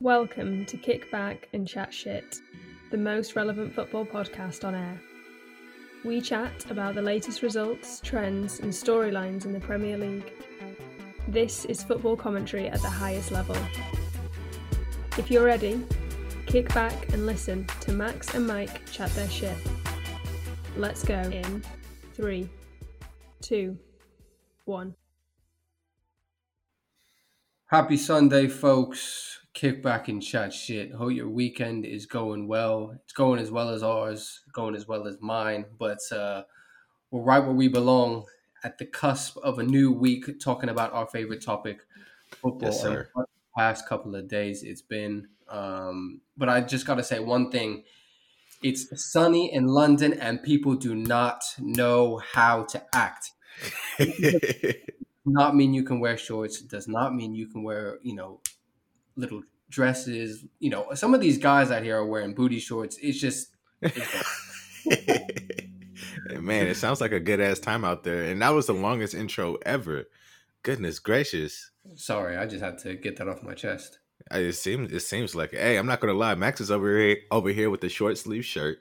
Welcome to Kick Back and Chat Shit, the most relevant football podcast on air. We chat about the latest results, trends, and storylines in the Premier League. This is football commentary at the highest level. If you're ready, kick back and listen to Max and Mike chat their shit. Let's go in three, two, one. Happy Sunday, folks. Kick back and chat shit. Hope your weekend is going well. It's going as well as ours, going as well as mine, but uh, we're right where we belong at the cusp of a new week talking about our favorite topic, football. Yes, sir. The past couple of days it's been. Um, but I just got to say one thing. It's sunny in London and people do not know how to act. not mean you can wear shorts. It does not mean you can wear, you know, little dresses. You know, some of these guys out here are wearing booty shorts. It's just, Man, it sounds like a good ass time out there. And that was the longest intro ever. Goodness gracious. sorry, I just had to get that off my chest. I- It seems it seems like hey, I'm not gonna lie. Max is over here over here with the short sleeve shirt,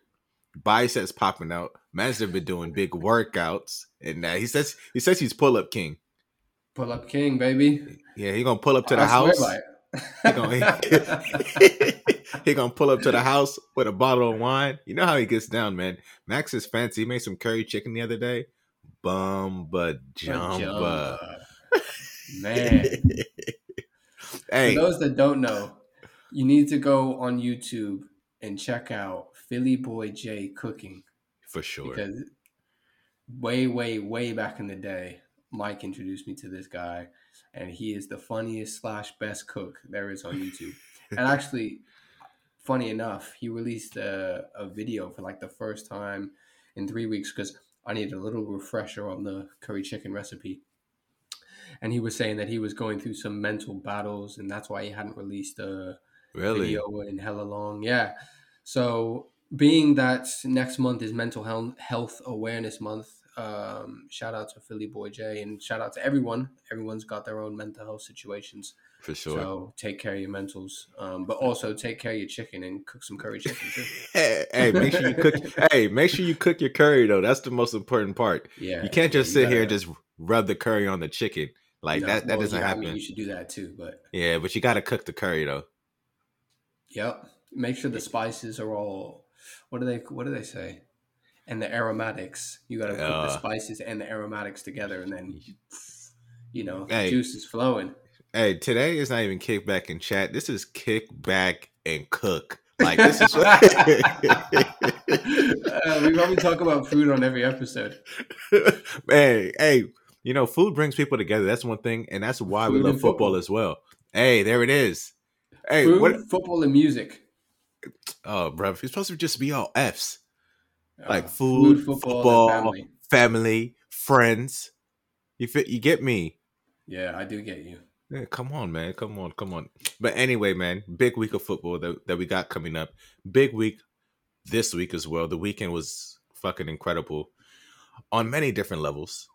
biceps popping out. Man's been doing big workouts, and uh, he says he says he's pull up king. Pull up king, baby. Yeah, he gonna pull up to the I house. He gonna, he gonna pull up to the house with a bottle of wine. You know how he gets down, man. Max is fancy. He made some curry chicken the other day. Bumba. Jumba. Man. hey, For those that don't know, you need to go on YouTube and check out Philly Boy J cooking for sure. because way, way, way back in the day, Mike introduced me to this guy, and he is the funniest slash best cook there is on YouTube. and actually, funny enough, he released a, a video for like the first time in three weeks because I needed a little refresher on the curry chicken recipe. And he was saying that he was going through some mental battles, and that's why he hadn't released a really? video in hella long. Yeah. So being that next month is mental health health awareness month, um, shout out to Philly Boy J and shout out to everyone. Everyone's got their own mental health situations. For sure. So take care of your mentals. Um, but also take care of your chicken and cook some curry chicken too. hey, hey, make sure you cook. hey, make sure you cook your curry though. That's the most important part. Yeah. You can't just sit here and just rub the curry on the chicken. Like No, that. That well, doesn't yeah, I happen. mean, you should do that too, but yeah, but you got to cook the curry though. yep. Make sure the spices are all what do they what do they say? And the aromatics. You gotta cook the Uh. spices and the aromatics together and then you know, Hey. juice is flowing. Hey, today is not even kick back and chat. This is kick back and cook. Like this is what uh, we probably talk about food on every episode. hey, hey, you know, food brings people together. That's one thing, and that's why we love football. football. as well. Hey, there it is. Hey, food, what? football, and music. Oh, bro, it's supposed to just be all F's. Like Uh, food, football, football, family. family, friends. You fit? You get me? Yeah, I do get you. Yeah, come on, man. Come on, come on. But anyway, man, big week of football that, that we got coming up. Big week this week as well. The weekend was fucking incredible on many different levels.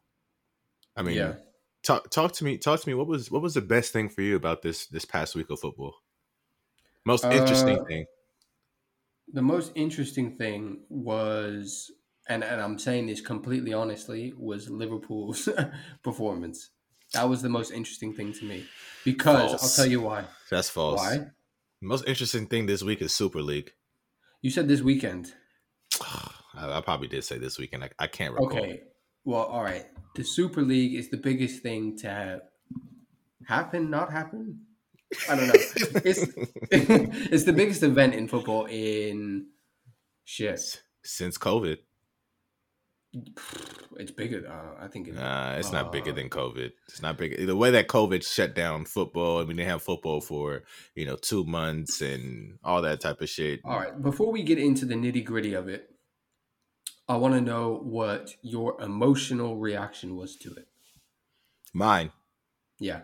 I mean, yeah. talk talk to me. Talk to me. What was what was the best thing for you about this this past week of football? Most interesting Uh, thing. The most interesting thing was, and, and I'm saying this completely honestly, was Liverpool's performance. That was the most interesting thing to me because False. I'll tell you why. That's false. Why? Most interesting thing this week is Super League. You said this weekend. I, I probably did say this weekend. I, I can't recall. Okay. Well, all right. The Super League is the biggest thing to have happen, not happen. I don't know. it's it's the biggest event in football in shit. Since COVID, It's bigger. Uh, I think. It, Nah, it's not bigger Uh, than COVID. It's not bigger. The way that COVID shut down football, I mean, they have football for, you know, two months and all that type of shit. All right. Before we get into the nitty gritty of it, I want to know what your emotional reaction was to it. Mine, Yeah.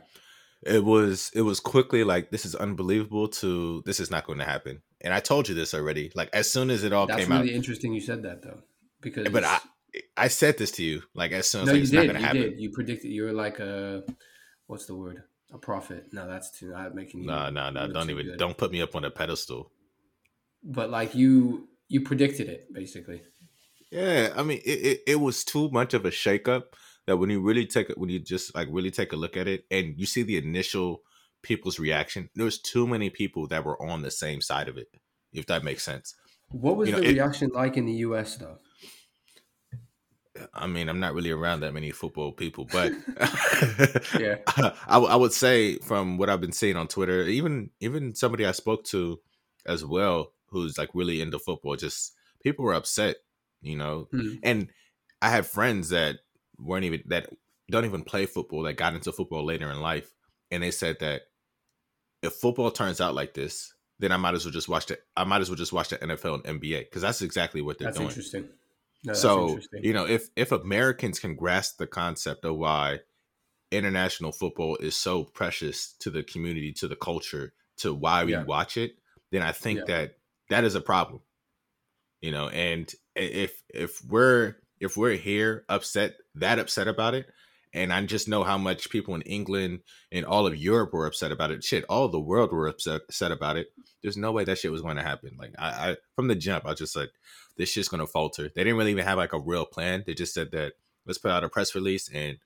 It was, it was quickly like, this is unbelievable to, this is not going to happen. And I told you this already. Like, as soon as it all That's came really out, interesting you said that though. Because but I, I said this to you, like, as soon as No, like, you it's not going to happen. did. You predicted. You were like a, what's the word? A prophet? No, that's too. I'm making you. no no look Don't even good. don't put me up on a pedestal. But like you, you predicted it basically. Yeah, I mean, it, it, it was too much of a shakeup that when you really take it, when you just like really take a look at it, and you see the initial people's reaction, there's too many people that were on the same side of it. If that makes sense. What was You know, the it- reaction like in the U.S. though? I mean, I'm not really around that many football people, but Yeah. I, I would say from what I've been seeing on Twitter, even even somebody I spoke to as well, who's like really into football, just people were upset, you know. Hmm. And I have friends that weren't even that don't even play football that got into football later in life, and they said that if football turns out like this, then I might as well just watch the I might as well just watch the NFL and NBA because that's exactly what they're doing. That's doing interesting. No, so interesting. you know if if americans can grasp the concept of why international football is so precious to the community to the culture to why we Yeah. watch it then i think Yeah. that that is a problem you know and if if we're if we're here upset that upset about it and i just know how much people in england and all of europe were upset about it shit all the world were upset, upset about it there's no way that shit was going to happen like I, I from the jump i was just like this shit's gonna falter. They didn't really even have like a real plan. They just said that let's put out a press release and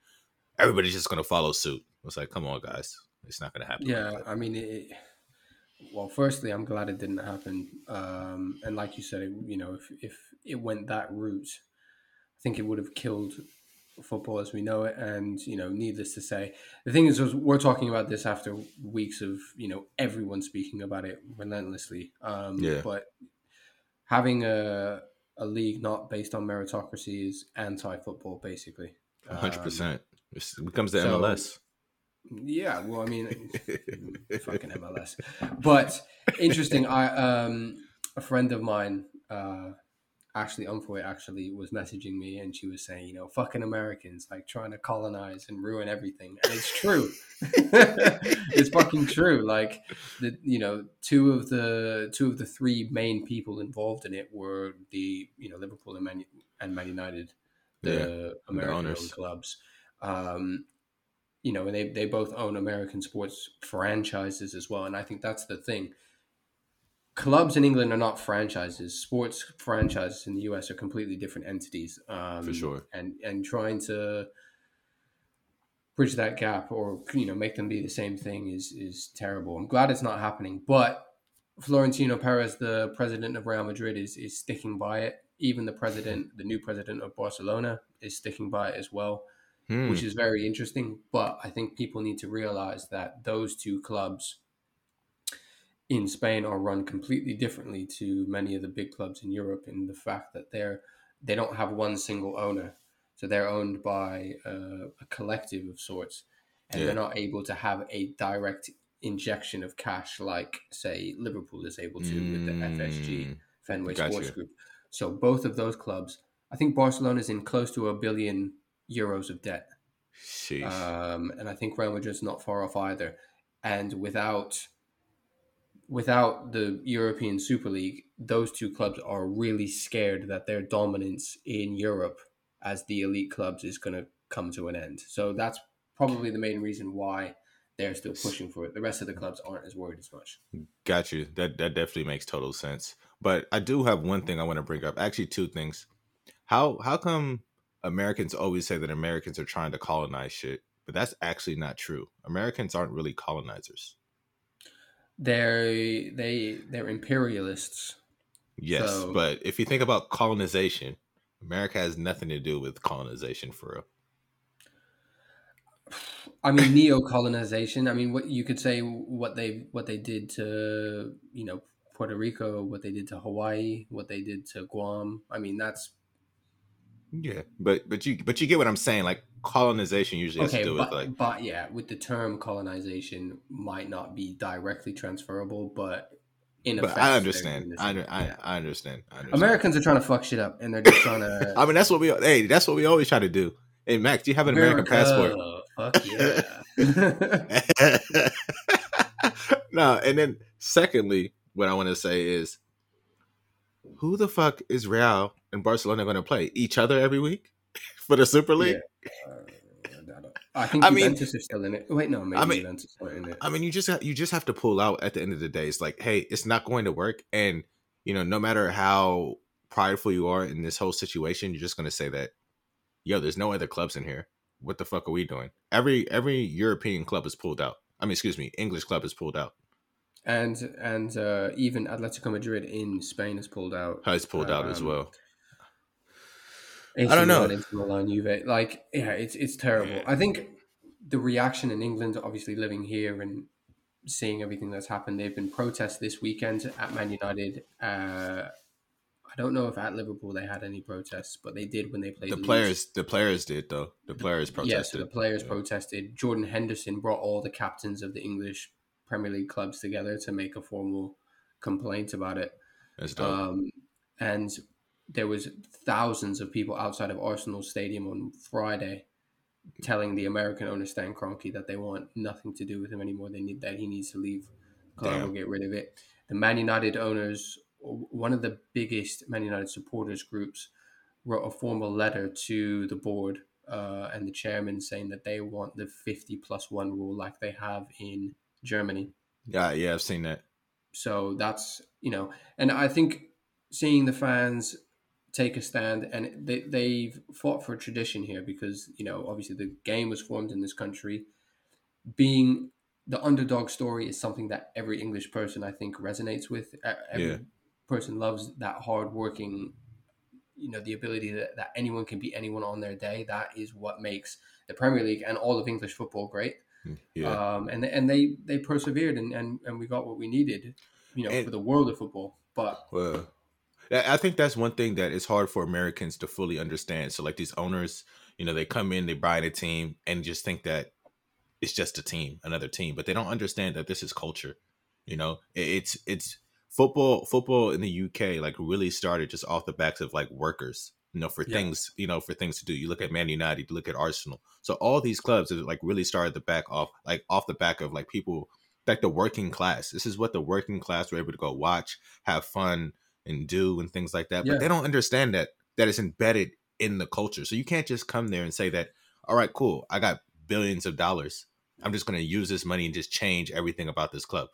everybody's just gonna follow suit. I was like, come on, guys, it's not gonna happen. Yeah, that. I mean, it, well, firstly, I'm glad it didn't happen. Um, and like you said, it, you know, if if it went that route, think it would have killed football as we know it. And you know, needless to say, the thing is, we're talking about this after weeks of you know everyone speaking about it relentlessly. Um, Yeah. But having a a league not based on meritocracy is anti-football, basically. hundred Um, percent. It becomes the so- MLS. Yeah, well, I mean, fucking MLS. But interesting. I um a friend of mine, uh, Ashley Umfoy, actually was messaging me, and she was saying, you know, fucking Americans like trying to colonize and ruin everything, and it's true. it's fucking true. Like the you know two of the two of the three main people involved in it were the you know Liverpool and Man, and Man United, the American owners. clubs. Um, you know, and they, they both own American sports franchises as well. And I think that's the thing. Clubs in England are not franchises. Sports franchises in the US are completely different entities. Um, For sure. And and trying to bridge that gap or you know make them be the same thing is is terrible. I'm glad it's not happening, but Florentino Perez, the president of Real Madrid, is is sticking by it. Even the president, the new president of Barcelona, is sticking by it as well Hmm. which is very interesting. But I think people need to realize that those two clubs in Spain are run completely differently to many of the big clubs in Europe in the fact that they're they don't have one single owner, so they're owned by uh, a collective of sorts, and Yeah. they're not able to have a direct injection of cash like say Liverpool is able to with the FSG Mm, Fenway Got Sports. Group. So both of those clubs, I think Barcelona is in close to a billion euros of debt. Um, and I think Real Madrid's not far off either. And without without the European Super League, those two clubs are really scared that their dominance in Europe as the elite clubs is going to come to an end. So that's probably the main reason why they're still pushing for it. The rest of the clubs aren't as worried as much. Got you. That that definitely makes total sense. But I do have one thing I want to bring up. Actually, two things. How how come Americans always say that Americans are trying to colonize shit, but that's actually not true. Americans aren't really colonizers. They're they they're imperialists. Yes, So- but if you think about colonization, America has nothing to do with colonization for real. I mean, neo-colonization. I mean, what you could say what they what they did to you know Puerto Rico, what they did to Hawaii, what they did to Guam. I mean, that's Yeah, but but you but you get what I'm saying. Like colonization usually has okay. to do But, with like but yeah, with the term colonization might not be directly transferable, but in But effect, I understand. I, I. I understand. I understand. Americans are trying to fuck shit up, and they're just trying to. I mean, that's what we. Hey, that's what we always try to do. Hey, Max, do you have an American passport? Fuck yeah. no, and then secondly, what I want to say is, who the fuck is Real and Barcelona going to play each other every week for the Super League? Uh, I think I mean- Juventus are still in it. Wait, no, maybe I mean- Juventus are in it. I mean- Juventus are in it. I mean, you just you just have to pull out at the end of the day. It's like, hey, it's not going to work, and you know, no matter how prideful you are in this whole situation, you're just going to say that, yo, there's no other clubs in here. What the fuck are we doing? Every every European club is pulled out. I mean, excuse me, English club is pulled out. and and uh, even Atletico Madrid in Spain has pulled out. Has pulled out as Um, well. AC I don't know. Inter Milan, Juve. Like, yeah, it's it's terrible. Yeah. I think the reaction in England, obviously living here and seeing everything that's happened, they've been protests this weekend at Man United. Uh, I don't know if at Liverpool they had any protests, but they did when they played The players, the players did though. The players Yeah, so protested. the players Yeah. protested. Jordan Henderson brought all the captains of the English Premier League clubs together to make a formal complaint about it. Um, and there was thousands of people outside of Arsenal Stadium on Friday telling the American owner Stan Kroenke that they want nothing to do with him anymore. They need that he needs to leave club or get rid of it. The Man United owners, one of the biggest Man United supporters groups, wrote a formal letter to the board uh, and the chairman saying that they want the 50 plus one rule like they have in Germany. yeah, yeah, I've seen that. So that's you know, and I think seeing the fans take a stand and they they've fought for tradition here because you know obviously the game was formed in this country. Being the underdog story is something that every English person I think resonates with. Every Yeah. person loves that hard working. You know the ability that, that anyone can beat anyone on their day. That is what makes the Premier League and all of English football great Yeah. um, and and they they persevered and, and, and we got what we needed, you know, And- for the world of football. But Well, I think that's one thing that it's hard for Americans to fully understand. So, like these owners, you know, they come in, they buy a team, and just think that it's just a team, another team, but they don't understand that this is culture. You know, it's it's football. Football in the UK like really started just off the backs of like workers. You know, for Yeah. things, you know, for things to do. You look at Man United, you look at Arsenal. So all these clubs have like really started the back off, like off the back of like people, like the working class. This is what the working class were able to go watch, have fun, and do and things like that. Yeah. But they don't understand that that is embedded in the culture. So you can't just come there and say that, all right, cool, I got billions of dollars. I'm just gonna use this money and just change everything about this club.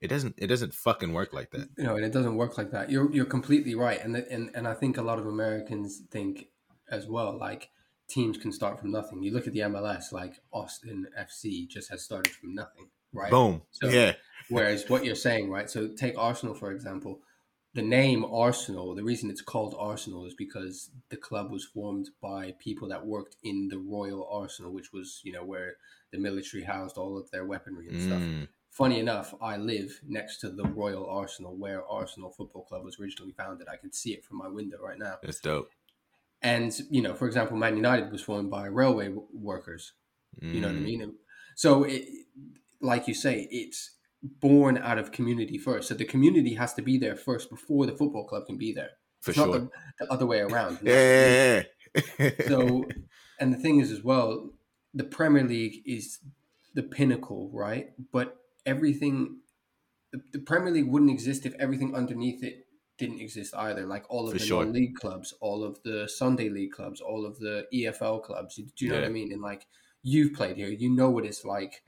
It doesn't it doesn't fucking work like that. you know, and it doesn't work like that. You're you're completely right, and the, and and I think a lot of Americans think as well. Like teams can start from nothing. You look at the MLS, like Austin FC just has started from nothing, right? Boom. So- yeah. Whereas what you're saying, right? So take Arsenal for example. The name Arsenal, the reason it's called Arsenal is because the club was formed by people that worked in the Royal Arsenal, which was, you know, where the military housed all of their weaponry and stuff. Mm, Funny enough, I live next to the Royal Arsenal where Arsenal Football Club was originally founded. I can see it from my window right now. that's dope. And, you know, for example, Man United was formed by railway w- workers. You know what I Mm, mean? So, it, like you say, it's born out of community first. So the community has to be there first before the football club can be there. For It's not sure. the, the other way around. Yeah. So, and the thing is as well, the Premier League is the pinnacle, right? But everything, the, the Premier League wouldn't exist if everything underneath it didn't exist either. Like all of For the sure. non-league clubs, all of the Sunday league clubs, all of the EFL clubs. Do you know what I mean? And like you've played here, you know what it's like.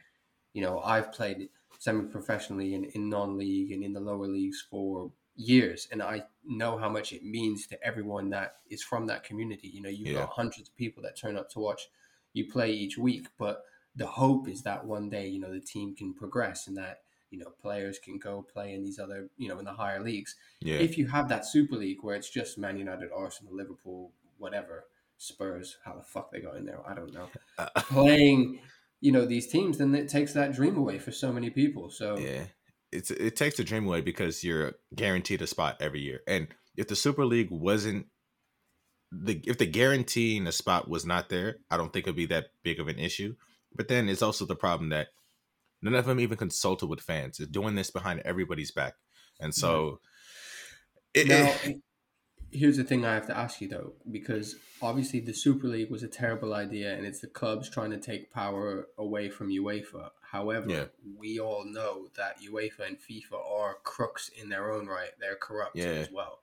You know, I've played semi-professionally in, in non-league and in the lower leagues for years and i know how much it means to everyone that is from that community you know you've Yeah. got hundreds of people that turn up to watch you play each week but the hope is that one day you know the team can progress and that you know players can go play in these other you know in the higher leagues yeah. if you have that super league where it's just man united arsenal liverpool whatever spurs how the fuck they got in there i don't know Uh, playing you know these teams then it takes that dream away for so many people so Yeah. It's it takes the dream away because you're guaranteed a spot every year. And if the Super League wasn't the if the guaranteeing a spot was not there, I don't think it'd be that big of an issue. But then it's also the problem that none of them even consulted with fans. They're doing this behind everybody's back. And so it, Now, it- here's the thing I have to ask you though, because obviously the Super League was a terrible idea, and it's the clubs trying to take power away from UEFA. However, Yeah. we all know that UEFA and FIFA are crooks in their own right; they're corrupt Yeah. as well,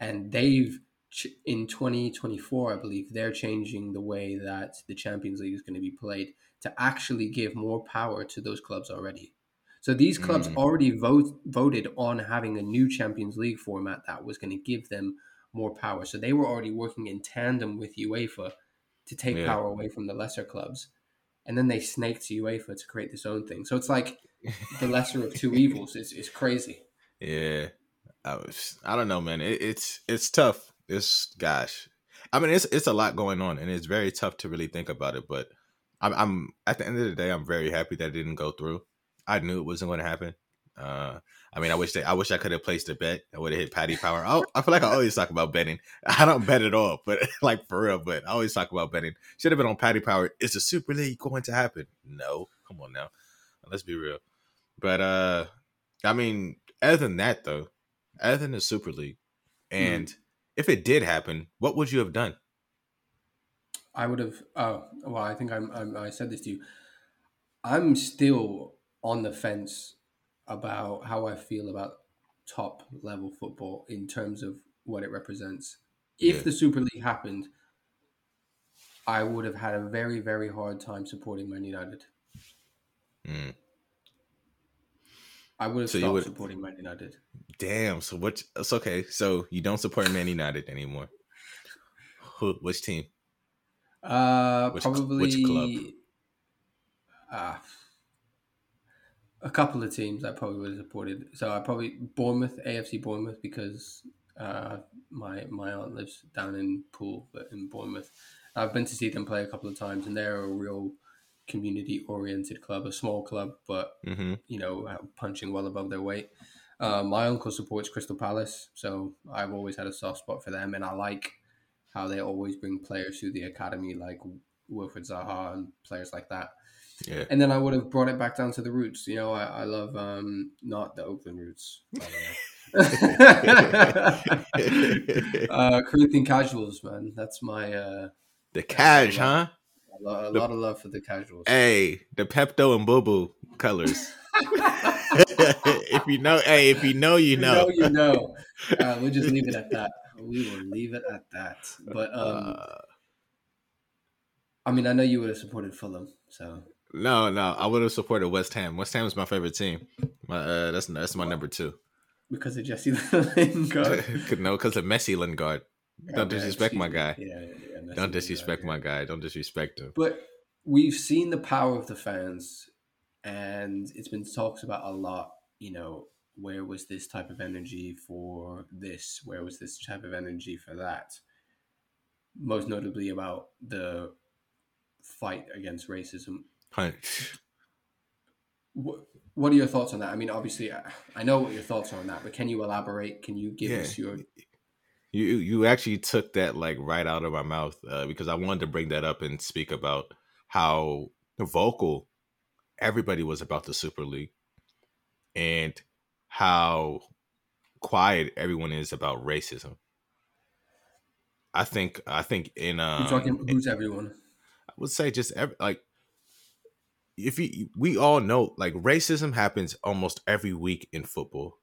and they've in 2024, I believe they're changing the way that the Champions League is going to be played to actually give more power to those clubs already. So these clubs Mm. already vote, voted on having a new Champions League format that was going to give them more power. So they were already working in tandem with UEFA to take Yeah. power away from the lesser clubs. And then they snaked to UEFA to create this own thing. So it's like the lesser of two evils. It's, it's crazy. Yeah, I was. I don't know, man. It, it's it's tough. It's gosh. I mean, it's it's a lot going on, and it's very tough to really think about it. But I'm, I'm at the end of the day, I'm very happy that it didn't go through. I knew it wasn't going to happen. Uh, I mean, I wish they, I wish I could have placed a bet. I would have hit Paddy Power. I, I feel like I always talk about betting. I don't bet at all, but like for real. But I always talk about betting. Should have been on Paddy Power. Is the Super League going to happen? No. Come on now. Let's be real. But uh, I mean, other than that though, other than the Super League, and if it did happen, what would you have done? I would have. Oh, well, I think I'm, I'm. I said this to you. I'm still on the fence about how I feel about top level football in terms of what it represents. If Yeah. the Super League happened, I would have had a very, very hard time supporting Man United. Mm, I would have So stopped would- supporting Man United. damn. So what? It's okay. So you don't support Man United anymore. Who? Which team? Uh, Which probably. which club? Uh, a couple of teams I probably would have supported. So I probably Bournemouth, AFC Bournemouth, because uh, my my aunt lives down in Poole, but in Bournemouth. I've been to see them play a couple of times, and they're a real community oriented club, a small club, but Mm-hmm. you know, uh, punching well above their weight. Uh, my uncle supports Crystal Palace, so I've always had a soft spot for them, and I like how they always bring players through the academy, like Wilfried Zaha and players like that. Yeah. And then I would have brought it back down to the roots. You know, I, I love um, not the Oakland roots. uh, Corinthian casuals, man. That's my uh, The cash, huh? a, lo- a The- lot of love for the casuals. Hey, the Pepto and Boo Boo colors. if you know, hey, if you know, you You know. know, you know. Uh, we'll just leave it at that. We will leave it at that. But um, Uh, I mean, I know you would have supported Fulham, so no, no, I would have supported West Ham. West Ham is my favorite team. My, uh, that's that's my number two. because of Jesse Lingard. no, because of Messi Lingard. Don't disrespect my guy. Yeah, yeah, yeah, Don't Lingard, disrespect yeah. my guy. Don't disrespect him. But we've seen the power of the fans, and it's been talked about a lot. You know, where was this type of energy for this? Where was this type of energy for that? Most notably about the fight against racism. Punch. What, what are your thoughts on that? I mean, obviously, I, I know what your thoughts are on that, but can you elaborate? Can you give Yeah. us your You you actually took that like right out of my mouth uh, because I wanted to bring that up and speak about how vocal everybody was about the Super League and how quiet everyone is about racism. I think I think in um, You're talking who's everyone? I would say just every, like if you we all know like racism happens almost every week in football.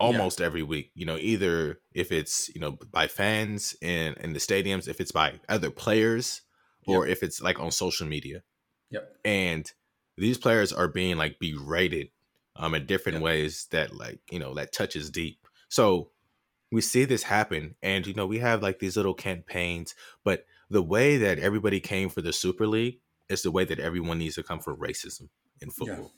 Almost every week, you know, either if it's you know by fans in in the stadiums, if it's by other players, or if it's like on social media, Yep. and these players are being like berated um in different Yep. ways that like you know that touches deep. So we see this happen, and you know we have like these little campaigns, but the way that everybody came for the Super League is the way that everyone needs to come for racism in football.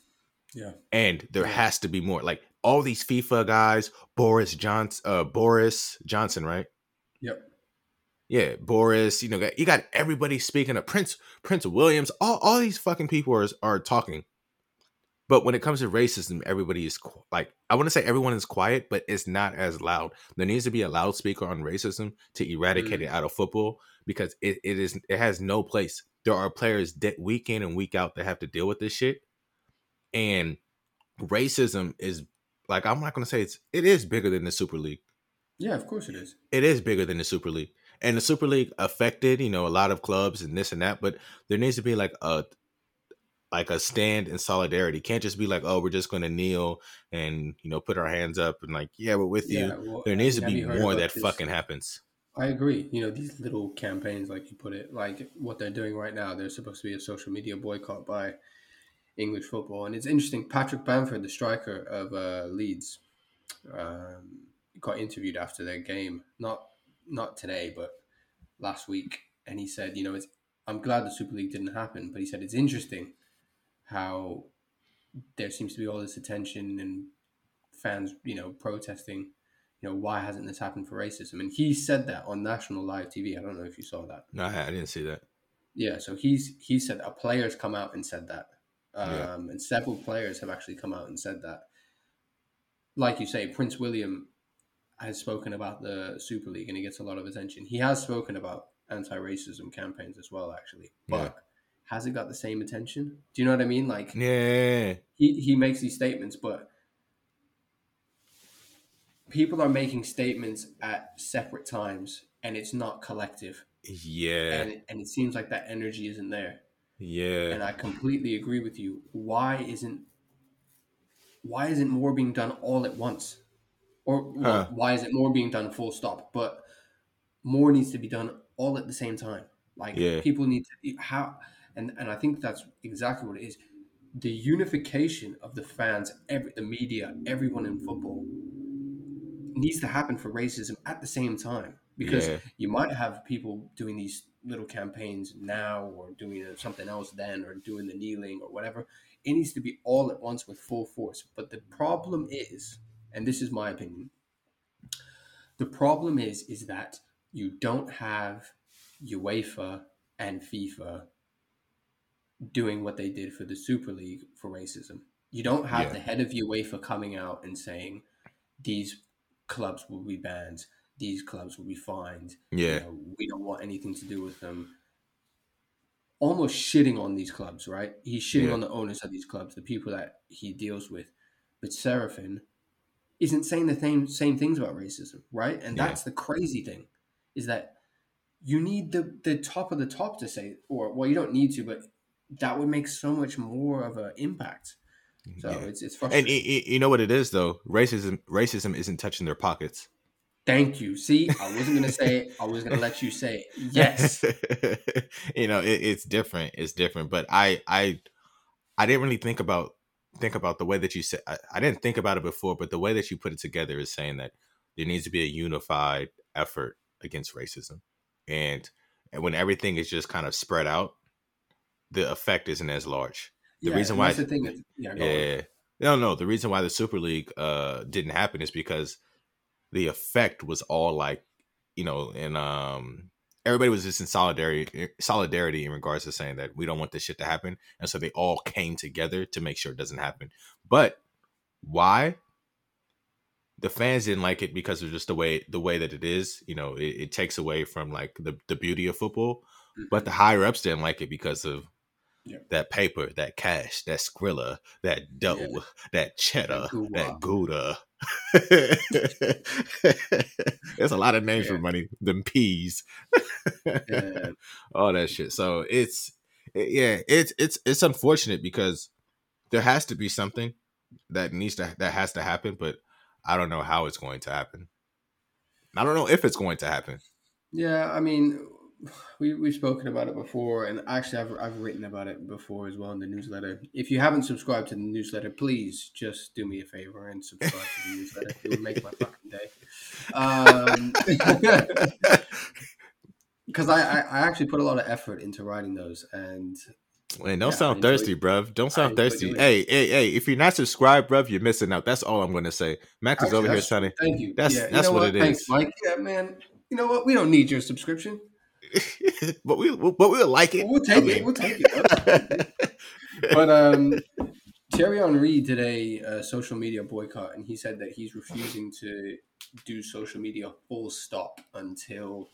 Yeah. And there Yeah. has to be more. Like all these FIFA guys, Boris Johnson, uh, Boris Johnson, right? Yep. Yeah, Boris. You know, you got everybody speaking of Prince Prince Williams. All all these fucking people are are talking. But when it comes to racism, everybody is like I want to say everyone is quiet, but it's not as loud. There needs to be a loudspeaker on racism to eradicate Mm. it out of football because it, it is it has no place. There are players that week in and week out that have to deal with this shit, and racism is like I'm not gonna say it's it is bigger than the Super League Yeah, of course it is. it is bigger than the Super League. And the Super League affected, you know, a lot of clubs and this and that, but there needs to be like a like a stand in solidarity. Can't just be like, oh, we're just going to kneel and you know put our hands up and like, yeah, we're with Yeah, you. well, There needs to be more that this- fucking happens. I agree. You know, these little campaigns, like you put it, like what they're doing right now, there's supposed to be a social media boycott by English football. And it's interesting, Patrick Bamford, the striker of uh, Leeds, um, got interviewed after their game, not not today, but last week. And he said, you know, it's I'm glad the Super League didn't happen, but he said it's interesting how there seems to be all this attention and fans, you know, protesting you know, why hasn't this happened for racism? And he said that on national live TV. I don't know if you saw that. No, I didn't see that. Yeah, so he's he said a player's come out and said that, um, Yeah. and several players have actually come out and said that. Like you say, Prince William has spoken about the Super League, and he gets a lot of attention. He has spoken about anti-racism campaigns as well, actually, but Yeah. has it got the same attention? Do you know what I mean? Like Yeah, he, he makes these statements, but people are making statements at separate times and it's not collective. yeah, And, it, and it seems like that energy isn't there. yeah. And I completely agree with you. Why isn't why isn't more being done all at once? Or Huh. why isn't more being done full stop? But more needs to be done all at the same time. Like Yeah. people need to how and, and I think that's exactly what it is. The unification of the fans, every the media, everyone in football needs to happen for racism at the same time. Because Yeah. you might have people doing these little campaigns now or doing something else then or doing the kneeling or whatever. It needs to be all at once with full force. But the problem is, and this is my opinion, the problem is is that you don't have UEFA and FIFA doing what they did for the Super League for racism. You don't have Yeah. the head of UEFA coming out and saying these clubs will be banned, these clubs will be fined, you Yeah, know, we don't want anything to do with them. Almost shitting on these clubs, right? He's shitting Yeah. on the owners of these clubs, the people that he deals with. But Ceferin isn't saying the same same things about racism, right? And Yeah. that's the crazy thing, is that you need the the top of the top to say, or well, you don't need to, but that would make so much more of an impact. So yeah. it's it's And frustrating. y- y- you know what it is though? Racism, racism isn't touching their pockets. Thank you. See, I wasn't gonna say it. I was gonna let you say it. Yes. you know, it, it's different. It's different. But I, I, I didn't really think about think about the way that you said. I, I didn't think about it before, but the way that you put it together is saying that there needs to be a unified effort against racism, and and when everything is just kind of spread out, the effect isn't as large. The Yeah, reason why- the thing. Is, yeah. Yeah. No, no. The reason why the Super League uh didn't happen is because the effect was all like, you know, and um everybody was just in solidarity solidarity in regards to saying that we don't want this shit to happen. And so they all came together to make sure it doesn't happen. But why? The fans didn't like it because of just the way the way that it is. You know, it, it takes away from like the, the beauty of football. But the higher ups didn't like it because of Yeah. that paper, that cash, that Skrilla, that dough, Yeah. that cheddar, That Gouda. There's a lot of names for money. Them peas, Yeah. all that shit. So it's eh, yeah, it's it's it's unfortunate because there has to be something that needs to that has to happen, but I don't know how it's going to happen. I don't know if it's going to happen. Yeah, I mean, we we've spoken about it before, and actually, I've I've written about it before as well in the newsletter. If you haven't subscribed to the newsletter, please just do me a favor and subscribe to the newsletter. It would make my fucking day. Um, because I, I I actually put a lot of effort into writing those, and Man, don't Yeah, sound thirsty, bruv. Don't sound thirsty. Hey, hey, hey! If you're not subscribed, bruv, you're missing out. That's all I'm gonna say. Max is over here trying to. thank you. That's- yeah, you that's know what it Thanks, is. Mike. Yeah, man. You know what? We don't need your subscription. but we, but we'll like it. We'll take I it. We'll take it. but um, Thierry Henry did a, uh social media boycott, and he said that he's refusing to do social media full stop until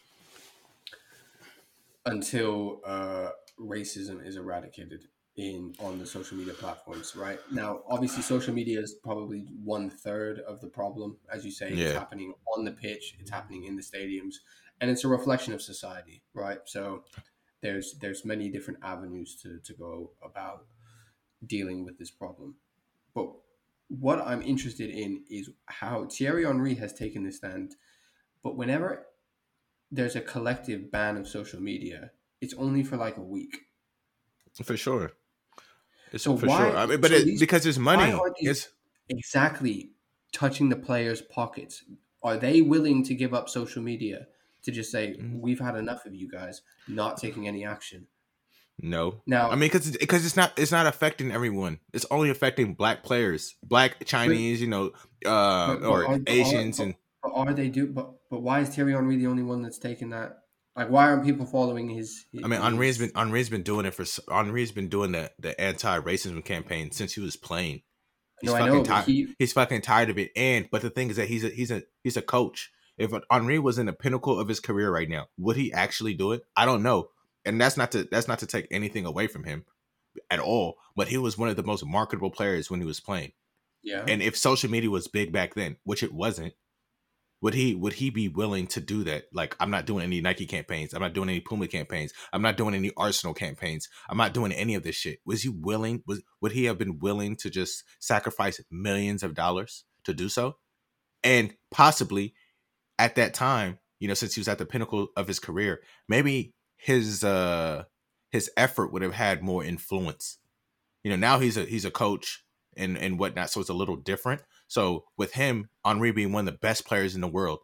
until uh, racism is eradicated in on the social media platforms. Right now, obviously, social media is probably one third of the problem, as you say. It's happening on the pitch. It's happening in the stadiums, and it's a reflection of society. Right, so there's there's many different avenues to, to go about dealing with this problem. But what I'm interested in is how Thierry Henry has taken this stand. But whenever there's a collective ban of social media, it's only for like a week. For sure. It's So for why- sure. I mean, but so it, these- because it's why money. It's Exactly touching the players' pockets. Are they willing to give up social media to just say, Mhm. we've had enough of you guys not taking any action? no. Now, I mean, because because it's not it's not affecting everyone. It's only affecting black players, black Chinese, you know, uh, But- but or are- but are- Asians, and But are they do? But but why is Thierry Henry the only one that's taking that? Like, why aren't people following his? his I mean, Henry's been Henry's been doing it for Henry's been doing the the anti racism campaign since he was playing. He's No, I fucking know. But tired. he, He's fucking tired of it. And but the thing is that he's a he's a he's a coach. If Henry was in the pinnacle of his career right now, would he actually do it? I don't know. And that's not to that's not to take anything away from him at all. But he was one of the most marketable players when he was playing. yeah. And if social media was big back then, which it wasn't, would he would he be willing to do that? Like, I'm not doing any Nike campaigns. I'm not doing any Puma campaigns. I'm not doing any Arsenal campaigns. I'm not doing any of this shit. Was he willing? Was would he have been willing to just sacrifice millions of dollars to do so? And possibly at that time, you know, since he was at the pinnacle of his career, maybe his uh his effort would have had more influence. You know, now he's a he's a coach and and whatnot, so it's a little different. So with him, Henry being one of the best players in the world,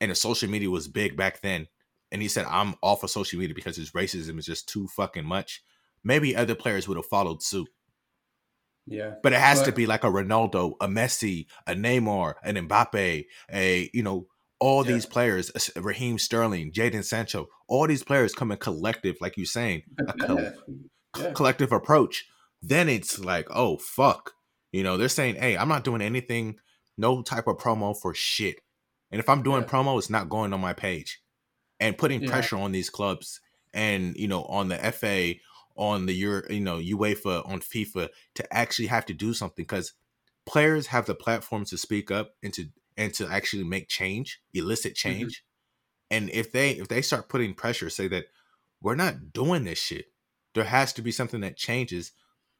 and the social media was big back then, and he said, "I'm off of social media because his racism is just too fucking much." Maybe other players would have followed suit, yeah. but it has to be like a Ronaldo, a Messi, a Neymar, an Mbappe, a you know all Yeah. these players, uh, Raheem Sterling, Jadon Sancho, all these players come in collective, like you're saying, a col- Yeah. Collective approach, then it's like, oh fuck. You know, they're saying, hey, I'm not doing anything, no type of promo for shit. And if I'm doing Yeah. promo, it's not going on my page. And putting pressure on these clubs and, you know, on the FA, on the Euro, you know, UEFA, on FIFA to actually have to do something because players have the platform to speak up and to and to actually make change, elicit change. And if they if they start putting pressure, say that we're not doing this shit. There has to be something that changes,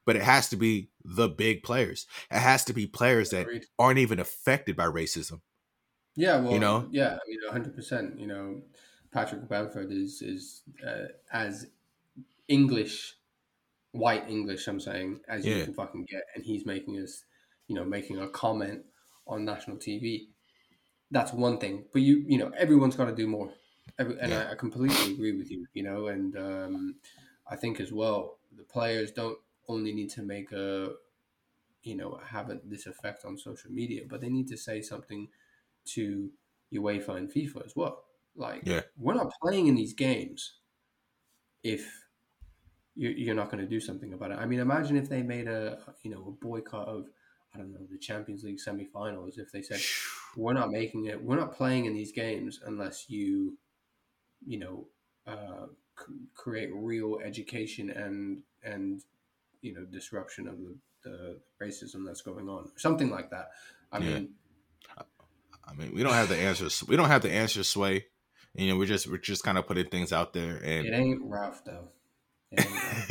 but it has to be the big players. It has to be players that aren't even affected by racism. Yeah, well, you know? yeah, I mean, hundred percent. You know, Patrick Bamford is is uh, as English, white English. I'm saying as you can fucking get, and he's making us, you know, making a comment on national TV. That's one thing, but you, you know, everyone's got to do more. Every, and. I, I completely agree with you. You know, and um, I think as well, the players don't only need to make a, you know, have a, this effect on social media, but they need to say something to UEFA and FIFA as well. Like, Yeah. we're not playing in these games if you're, you're not going to do something about it. I mean, imagine if they made a you know a boycott of I don't know the Champions League semifinals. If they said we're not making it, we're not playing in these games unless you, you know, uh, c- create real education and and you know disruption of the, the racism that's going on, something like that. I Yeah. mean, I mean, we don't have the answers. We don't have the answer, Sway. You know, we're just we're just kind of putting things out there, and it ain't Ralph though. It ain't Ralph.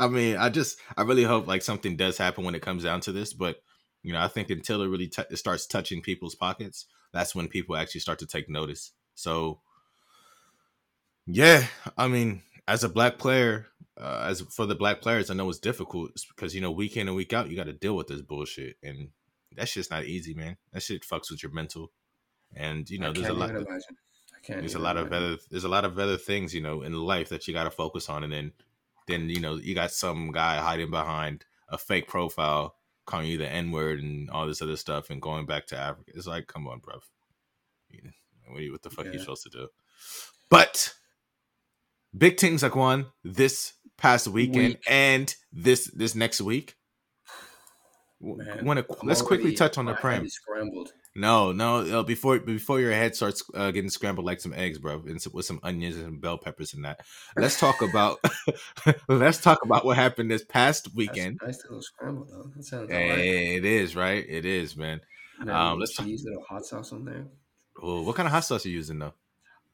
I mean, I just I really hope like something does happen when it comes down to this. But you know, I think until it really t- it starts touching people's pockets, that's when people actually start to take notice. So, yeah, I mean, as a black player, uh, as for the black players, I know it's difficult it's because you know week in and week out you got to deal with this bullshit, and that shit's not easy, man. That shit fucks with your mental, and you know I there's a lot. imagine. Can't. there's a lot of other there's a lot of other things you know in life that you got to focus on and then then you know you got some guy hiding behind a fake profile calling you the n-word and all this other stuff and going back to africa it's like come on bro what, you, what the fuck you supposed to do but big things like one this past weekend Week. and this this next week Man, let's quickly touch on the prem Scrambled. No, no. Uh, before before your head starts uh, getting scrambled like some eggs, bro, and s- with some onions and bell peppers and that. Let's talk about let's talk about what happened this past weekend. a nice little scramble though. That sounds. Hey, it is right. It is, man. Um, let's talk- cheese, little hot sauce on there. Oh, what kind of hot sauce are you using though?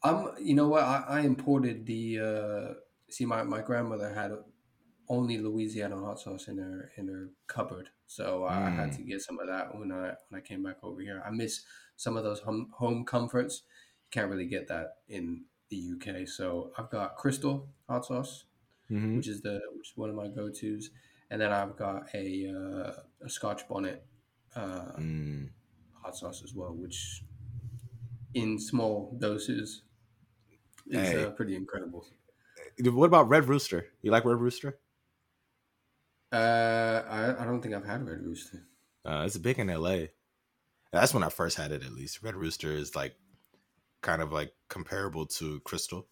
Um, you know what? I, I imported the. Uh, see, my, my grandmother had only Louisiana hot sauce in her in her cupboard, so I had Mm. to get some of that when I when I came back over here. I miss some of those home home comforts. You can't really get that in the UK, so I've got Crystal hot sauce, Mhm. which is the which is one of my go tos, and then I've got a uh, a Scotch bonnet uh, Mm. hot sauce as well, which in small doses is Hey. uh, pretty incredible. What about Red Rooster? You like Red Rooster? Uh, I, I don't think I've had Red Rooster. Uh, it's big in LA. That's when I first had it. At least Red Rooster is like kind of like comparable to Crystal.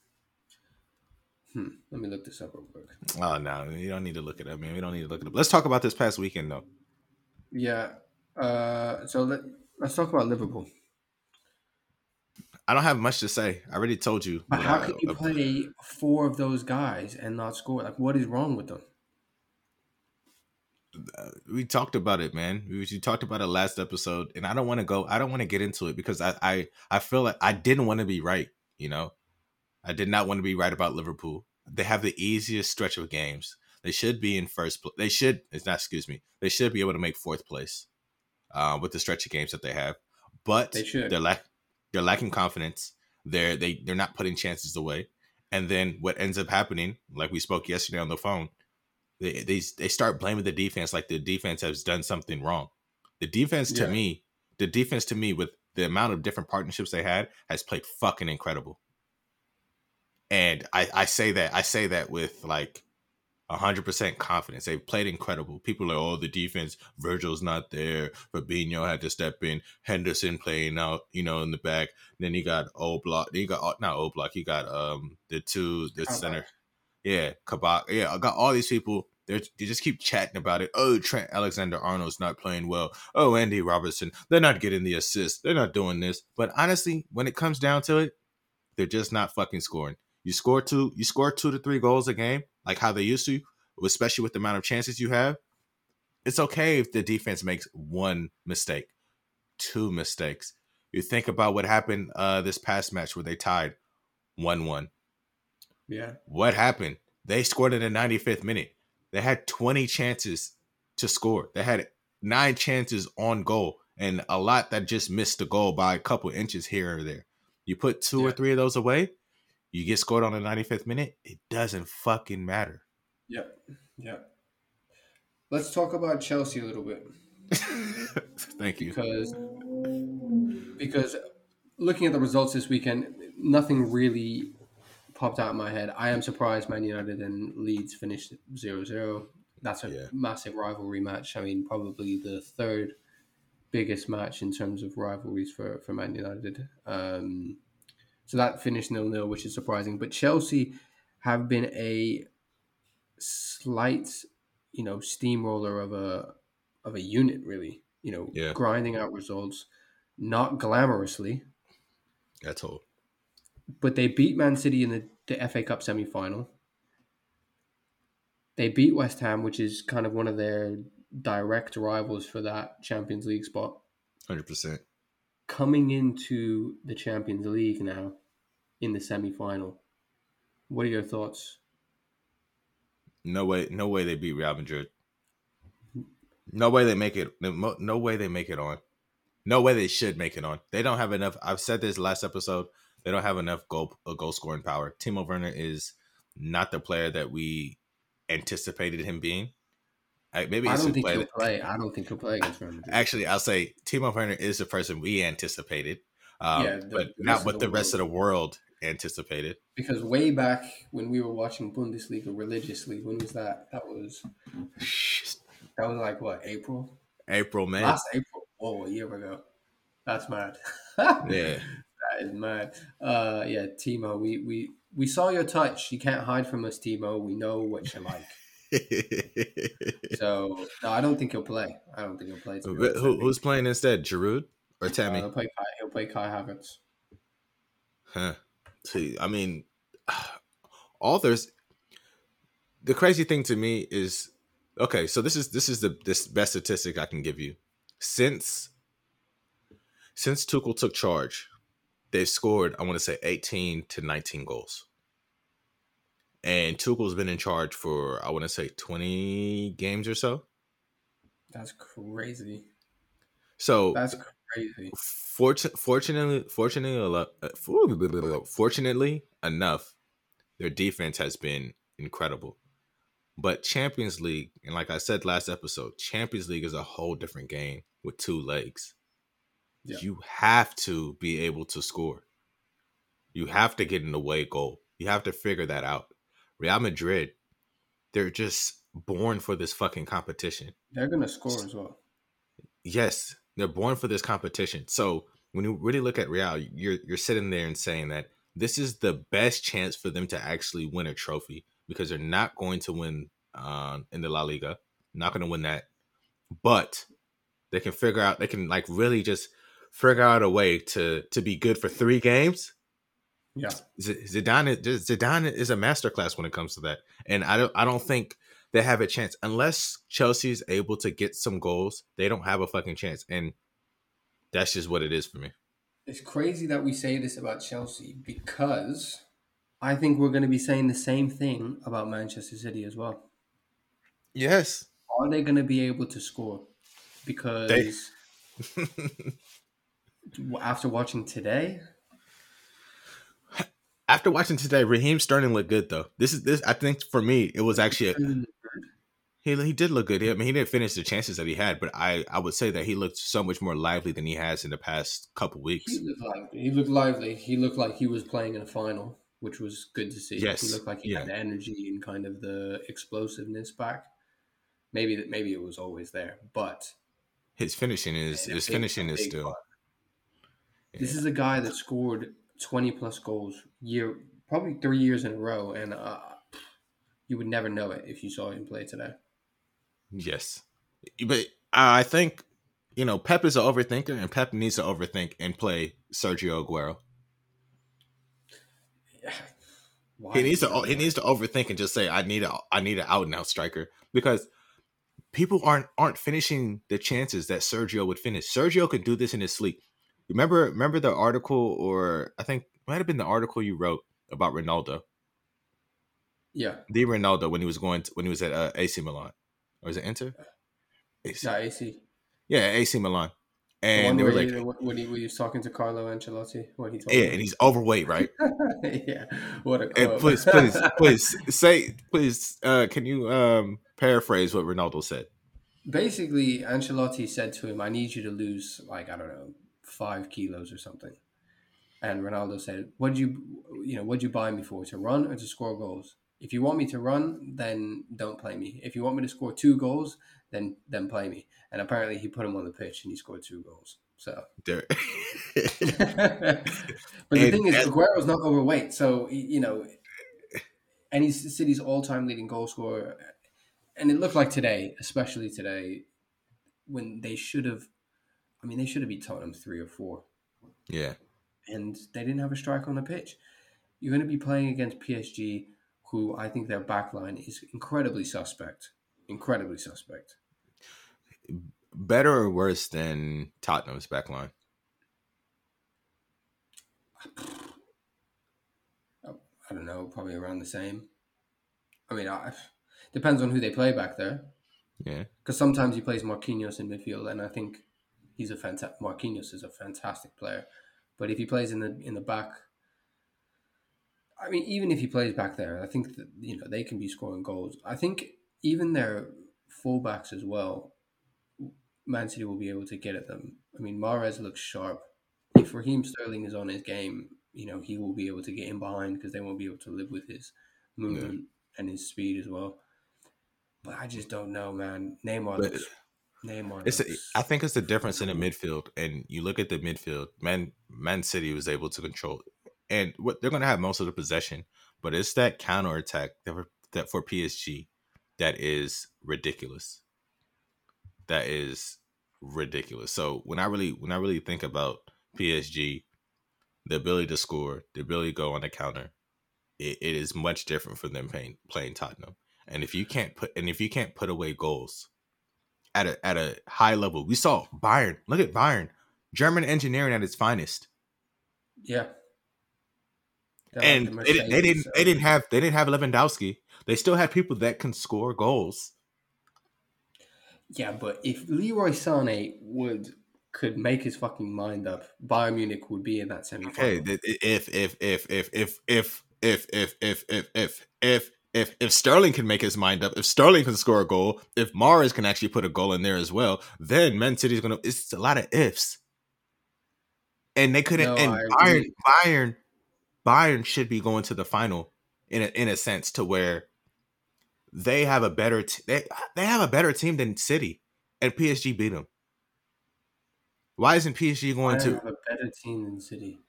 Hmm. Let me look this up real quick. Oh no, you don't need to look it up, man. We don't need to look it up. Let's talk about this past weekend though. Yeah. Uh, so let let's talk about Liverpool. I don't have much to say. I already told you. But how I- can you play four of those guys and not score? Like, what is wrong with them? Uh, we talked about it, man. We, we talked about it last episode, and I don't want to go. I don't want to get into it because I, I, I feel like I didn't want to be right. You know, I did not want to be right about Liverpool. They have the easiest stretch of games. They should be in first. place. they should. It's not. Excuse me. They should be able to make fourth place, uh, with the stretch of games that they have. But They should. They're lack. They're lacking confidence. They're they they're not putting chances away. And then what ends up happening, like we spoke yesterday on the phone, they they they start blaming the defense like the defense has done something wrong. The defense to Yeah. me, the defense to me with the amount of different partnerships they had has played fucking incredible. And I I say that I say that with like hundred percent confidence. They've played incredible. People are like, oh, the defense, Virgil's not there. Fabinho had to step in. Henderson playing out, you know, in the back. Then you got Oblak. Then you got oh, not Oblak. You got um the two the center. Yeah, Kabak. Yeah, I got all these people. They're, they just keep chatting about it. Oh, Trent Alexander Arnold's not playing well. Oh, Andy Robertson. They're not getting the assist. They're not doing this. But honestly, when it comes down to it, they're just not fucking scoring. You score two, you score two to three goals a game, like how they used to, especially with the amount of chances you have. It's okay if the defense makes one mistake, two mistakes. You think about what happened uh, this past match where they tied one-one. Yeah. What happened? They scored in the 95th minute. They had 20 chances to score. They had nine chances on goal and a lot that just missed the goal by a couple inches here or there. You put two or three of those away, you get scored on the 95th minute, it doesn't fucking matter. Yep. Yep. Let's talk about Chelsea a little bit Thank you. because because looking at the results this weekend, nothing really popped out of my head. I am surprised Man United and Leeds finished 0-0. That's a Yeah. massive rivalry match. I mean, probably the third biggest match in terms of rivalries for, for Man United. Um, so that finished nil-nil, which is surprising. But Chelsea have been a slight, you know, steamroller of a of a unit, really. You know, Yeah. grinding out results, not glamorously, That's all. But they beat Man City in the, the FA Cup semi final. They beat West Ham, which is kind of one of their direct rivals for that Champions League spot. 100%. Coming into the Champions League now in the semi final. What are your thoughts? No way, no way they beat Real Madrid. No way they make it. No, no way they make it on. No way they should make it on. They don't have enough. I've said this last episode. They don't have enough goal uh, goal scoring power. Timo Werner is not the player that we anticipated him being. I, maybe I don't think he'll that- play. I don't think he'll play against Real Madrid. Actually, I'll say Timo Werner is the person we anticipated, um, Yeah, the- but the not what the the rest of the world anticipated. because way back when we were watching Bundesliga religiously, when was that? That was that was like what April? April, man. Last April. Whoa, a year ago. That's mad. Yeah. That is mad. Uh, yeah, Timo, we, we we saw your touch. You can't hide from us, Timo. We know what you like. So no, I don't think he'll play. I don't think he'll play. to be honest. I Who, who's playing instead? Giroud or uh, Tammy? he'll play. Kai, he'll play Kai Havertz. Huh. See, I mean, all there's the crazy thing to me is okay. So this is this is the this best statistic I can give you since since Tuchel took charge. They've scored, I want to say, eighteen to nineteen goals, and Tuchel's been in charge for I want to say twenty games or so. That's crazy. So That's crazy. fortu- fortunately, fortunately, uh, fortunately enough, their defense has been incredible. But Champions League, and like I said last episode, Champions League is a whole different game with two legs. Yeah. You have to be able to score. You have to get an away goal. You have to figure that out. Real Madrid, they're just born for this fucking competition. They're gonna score as well. Yes, they're born for this competition. So when you really look at Real, you're you're sitting there and saying that this is the best chance for them to actually win a trophy because they're not going to win uh, in the La Liga, not going to win that, but they can figure out they can like really just figure out a way to to be good for three games. Yeah. Z- Zidane is Zidane is a masterclass when it comes to that, and I don't I don't think they have a chance unless Chelsea's able to get some goals. They don't have a fucking chance, and that's just what it is for me. It's crazy that we say this about Chelsea because I think we're going to be saying the same thing about Manchester City as well. Yes, Are they going to be able to score? Because after watching today, After watching today, Raheem Sterling looked good though. This is this. I think for me, it was actually a, he he did look good. I mean, he didn't finish the chances that he had, but I I would say that he looked so much more lively than he has in the past couple weeks. he looked lively. He looked lively. He looked like he was playing in a final, which was good to see. Yes. He looked like he Yeah. had the energy and kind of the explosiveness back. Maybe that maybe it was always there, but His finishing is his finishing is still. part. This is a guy that scored 20 plus goals year probably three years in a row, and uh, you would never know it if you saw him play today. Yes, but I think you know Pep is an overthinker, and Pep needs to overthink and play Sergio Aguero. Why He needs to he needs to overthink and just say I need a I need an out and out striker because people aren't aren't finishing the chances that Sergio would finish. Sergio could do this in his sleep. Remember remember the article or I think it might have been the article you wrote about Ronaldo, Yeah, the Ronaldo when he was going to, when he was at uh, AC Milan or is it Inter? AC. yeah, AC. Yeah, AC Milan, and one they were like, he, when he, when he was talking to Carlo Ancelotti, what he told yeah, him. and he's overweight, right? yeah, what a And please, please, please say, please, uh, can you um paraphrase what Ronaldo said? Basically, Ancelotti said to him, "I need you to lose like I don't know five kilos or something." And Ronaldo said, "What would you, you know, what would you buy me for? To run or to score goals? If you want me to run, then don't play me. If you want me to score two goals, then then play me." And apparently, he put him on the pitch and he scored two goals. So, but the And- thing is, and- Aguero's not overweight, so you know, and he's City's all-time leading goal scorer. And it looked like today, especially today, when they should have. I mean, they should have beat Tottenham three or four, yeah, and they didn't have a striker on the pitch. You're going to be playing against PSG, who I think their backline is incredibly suspect. Incredibly suspect. better or worse than Tottenham's backline? I don't know, probably around the same. I mean, I, depends on who they play back there. Yeah, Because sometimes he plays Marquinhos in midfield, and I think he's a fantastic. Marquinhos is a fantastic player, but if he plays in the in the back, I mean, even if he plays back there, I think that you know they can be scoring goals. I think even their fullbacks as well, Man City will be able to get at them. I mean, Mahrez looks sharp. If Raheem Sterling is on his game, you know he will be able to get in behind because they won't be able to live with his movement and his speed as well. But I just don't know, man. Neymar But- looks. Neymar. it's. A, I think it's the difference in the midfield, and you look at the midfield. Man, Man City was able to control, and what they're going to have most of the possession, but it's that counter attack that for, that for PSG that is ridiculous. That is ridiculous. So when I really when I really think about PSG, the ability to score, the ability to go on the counter, it, it is much different for them playing playing Tottenham. And if you can't put and if you can't put away goals at a at a high level, we saw Bayern. Look at Bayern, German engineering at its finest. yeah, They're like and the they, didn't- they didn't Mercedes they didn't have they didn't have Lewandowski. They still had people that can score goals. Yeah, but if Leroy Sané would could make his fucking mind up, Bayern Munich would be in that semi Okay, if if if if if if if if if if if if if if Sterling can make his mind up, if Sterling can score a goal, if Mahrez can actually put a goal in there as well, then Man City's gonna. It's a lot of ifs, and they couldn't. No, and Bayern. Bayern, Bayern should be going to the final in a, in a sense to where they have a better t- they they have a better team than City, and PSG beat them. Why isn't PSG going Bayern to? have a better team than City.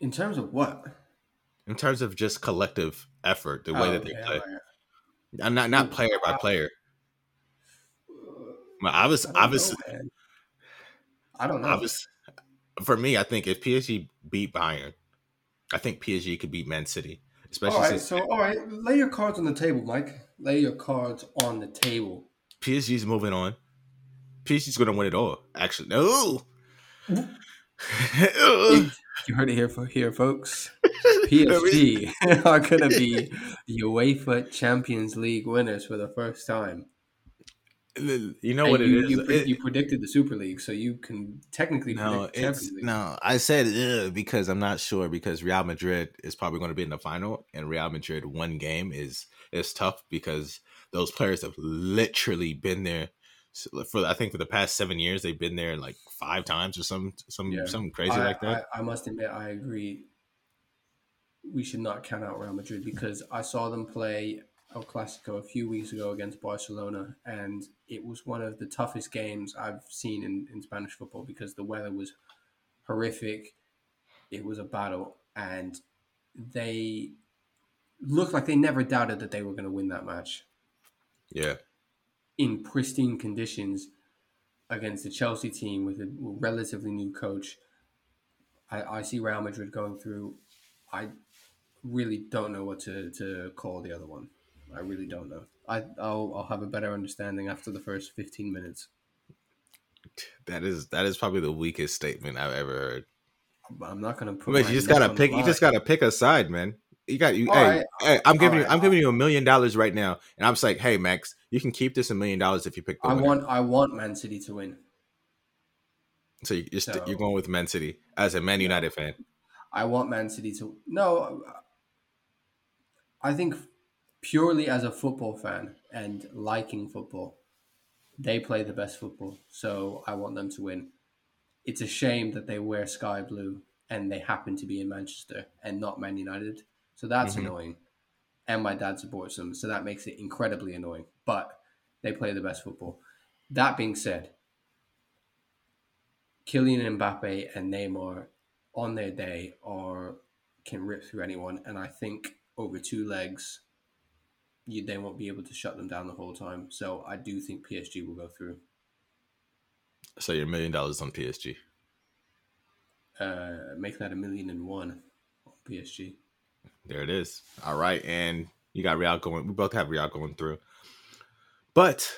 In terms of what? In terms of just collective effort, the way Oh, that they okay, play. I'm not not player by player. Well, I was I obviously know. I don't know. I was for me. I think if PSG beat Bayern, I think PSG could beat Man City, especially all right, so all right, lay your cards on the table, Mike. Lay your cards on the table. PSG's moving on. PSG's going to win it all. Actually, no. You heard it here, for here, folks. PSG are going to be the UEFA Champions League winners for the first time. you know And what it you, is? You, It- you predicted the Super League, so you can technically no, predict the it's Champions League. no. I said because I'm not sure because Real Madrid is probably going to be in the final, and Real Madrid one game is is tough because those players have literally been there for I think for the past seven years they've been there like five times or some some Yeah. something crazy I, like that. I, I must admit, I agree. We should not count out Real Madrid because I saw them play El Clasico a few weeks ago against Barcelona, and it was one of the toughest games I've seen in, in Spanish football because the weather was horrific. It was a battle, and they looked like they never doubted that they were going to win that match yeah, in pristine conditions against the Chelsea team with a relatively new coach. I, I see Real Madrid going through. I really don't know what to, to call the other one. I really don't know. I, I'll, I'll have a better understanding after the first 15 minutes. that is that is probably the weakest statement I've ever heard. I'm not going to put. But my you just gotta pick. You just gotta pick a side, man. You got you. All hey, right. hey, I'm giving you. All I'm giving you a million dollars right now, and I'm just like, hey, Max, you can keep this a million dollars if you pick the I winner. want I want Man City to win. so you- you're, st- So- you're going with Man City as a Man. United fan. I want Man City to no. I think purely as a football fan and liking football, they play the best football. So I want them to win. It's a shame that they wear sky blue and they happen to be in Manchester and not Man United. So that's Mhm. annoying. And my dad supports them, so that makes it incredibly annoying. But they play the best football. That being said, Kylian Mbappe and Neymar on their day are can rip through anyone, and I think over two legs, you they won't be able to shut them down the whole time. So I do think PSG will go through. So your million dollars on PSG. Uh, make that a million and one on PSG. There it is. All right, and you got Real going. We both have Real going through, but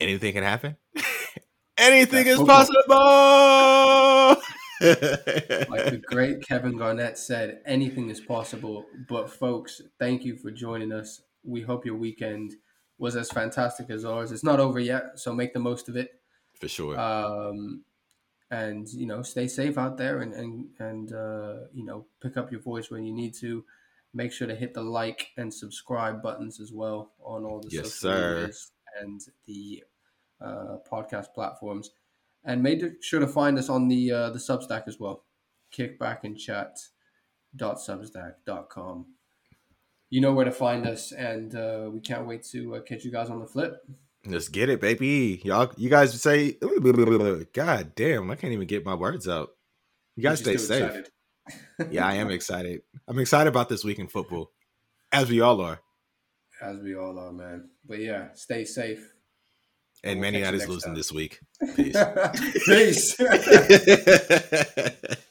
anything can happen. anything That's is football. possible. Like the great Kevin Garnett said, anything is possible. But folks, thank you for joining us. We hope your weekend was as fantastic as ours. It's not over yet, so make the most of it. For sure. um, and you know stay safe out there and and and uh, you know pick up your voice when you need to. Make sure to hit the like and subscribe buttons as well on all the Yes, social and the uh, podcast platforms. And make sure to find us on the uh, the substack as well. kickback and chat substack.com you know where to find us and uh, we can't wait to uh, catch you guys on the flip Let's get it, baby. Y'all, you guys say, God damn, I can't even get my words out. You guys stay You're just too safe. Yeah, I am excited. I'm excited about this week in football, as we all are. As we all are, man. But yeah, stay safe. And We'll Man catch you United's next losing time. this week. Peace. Peace.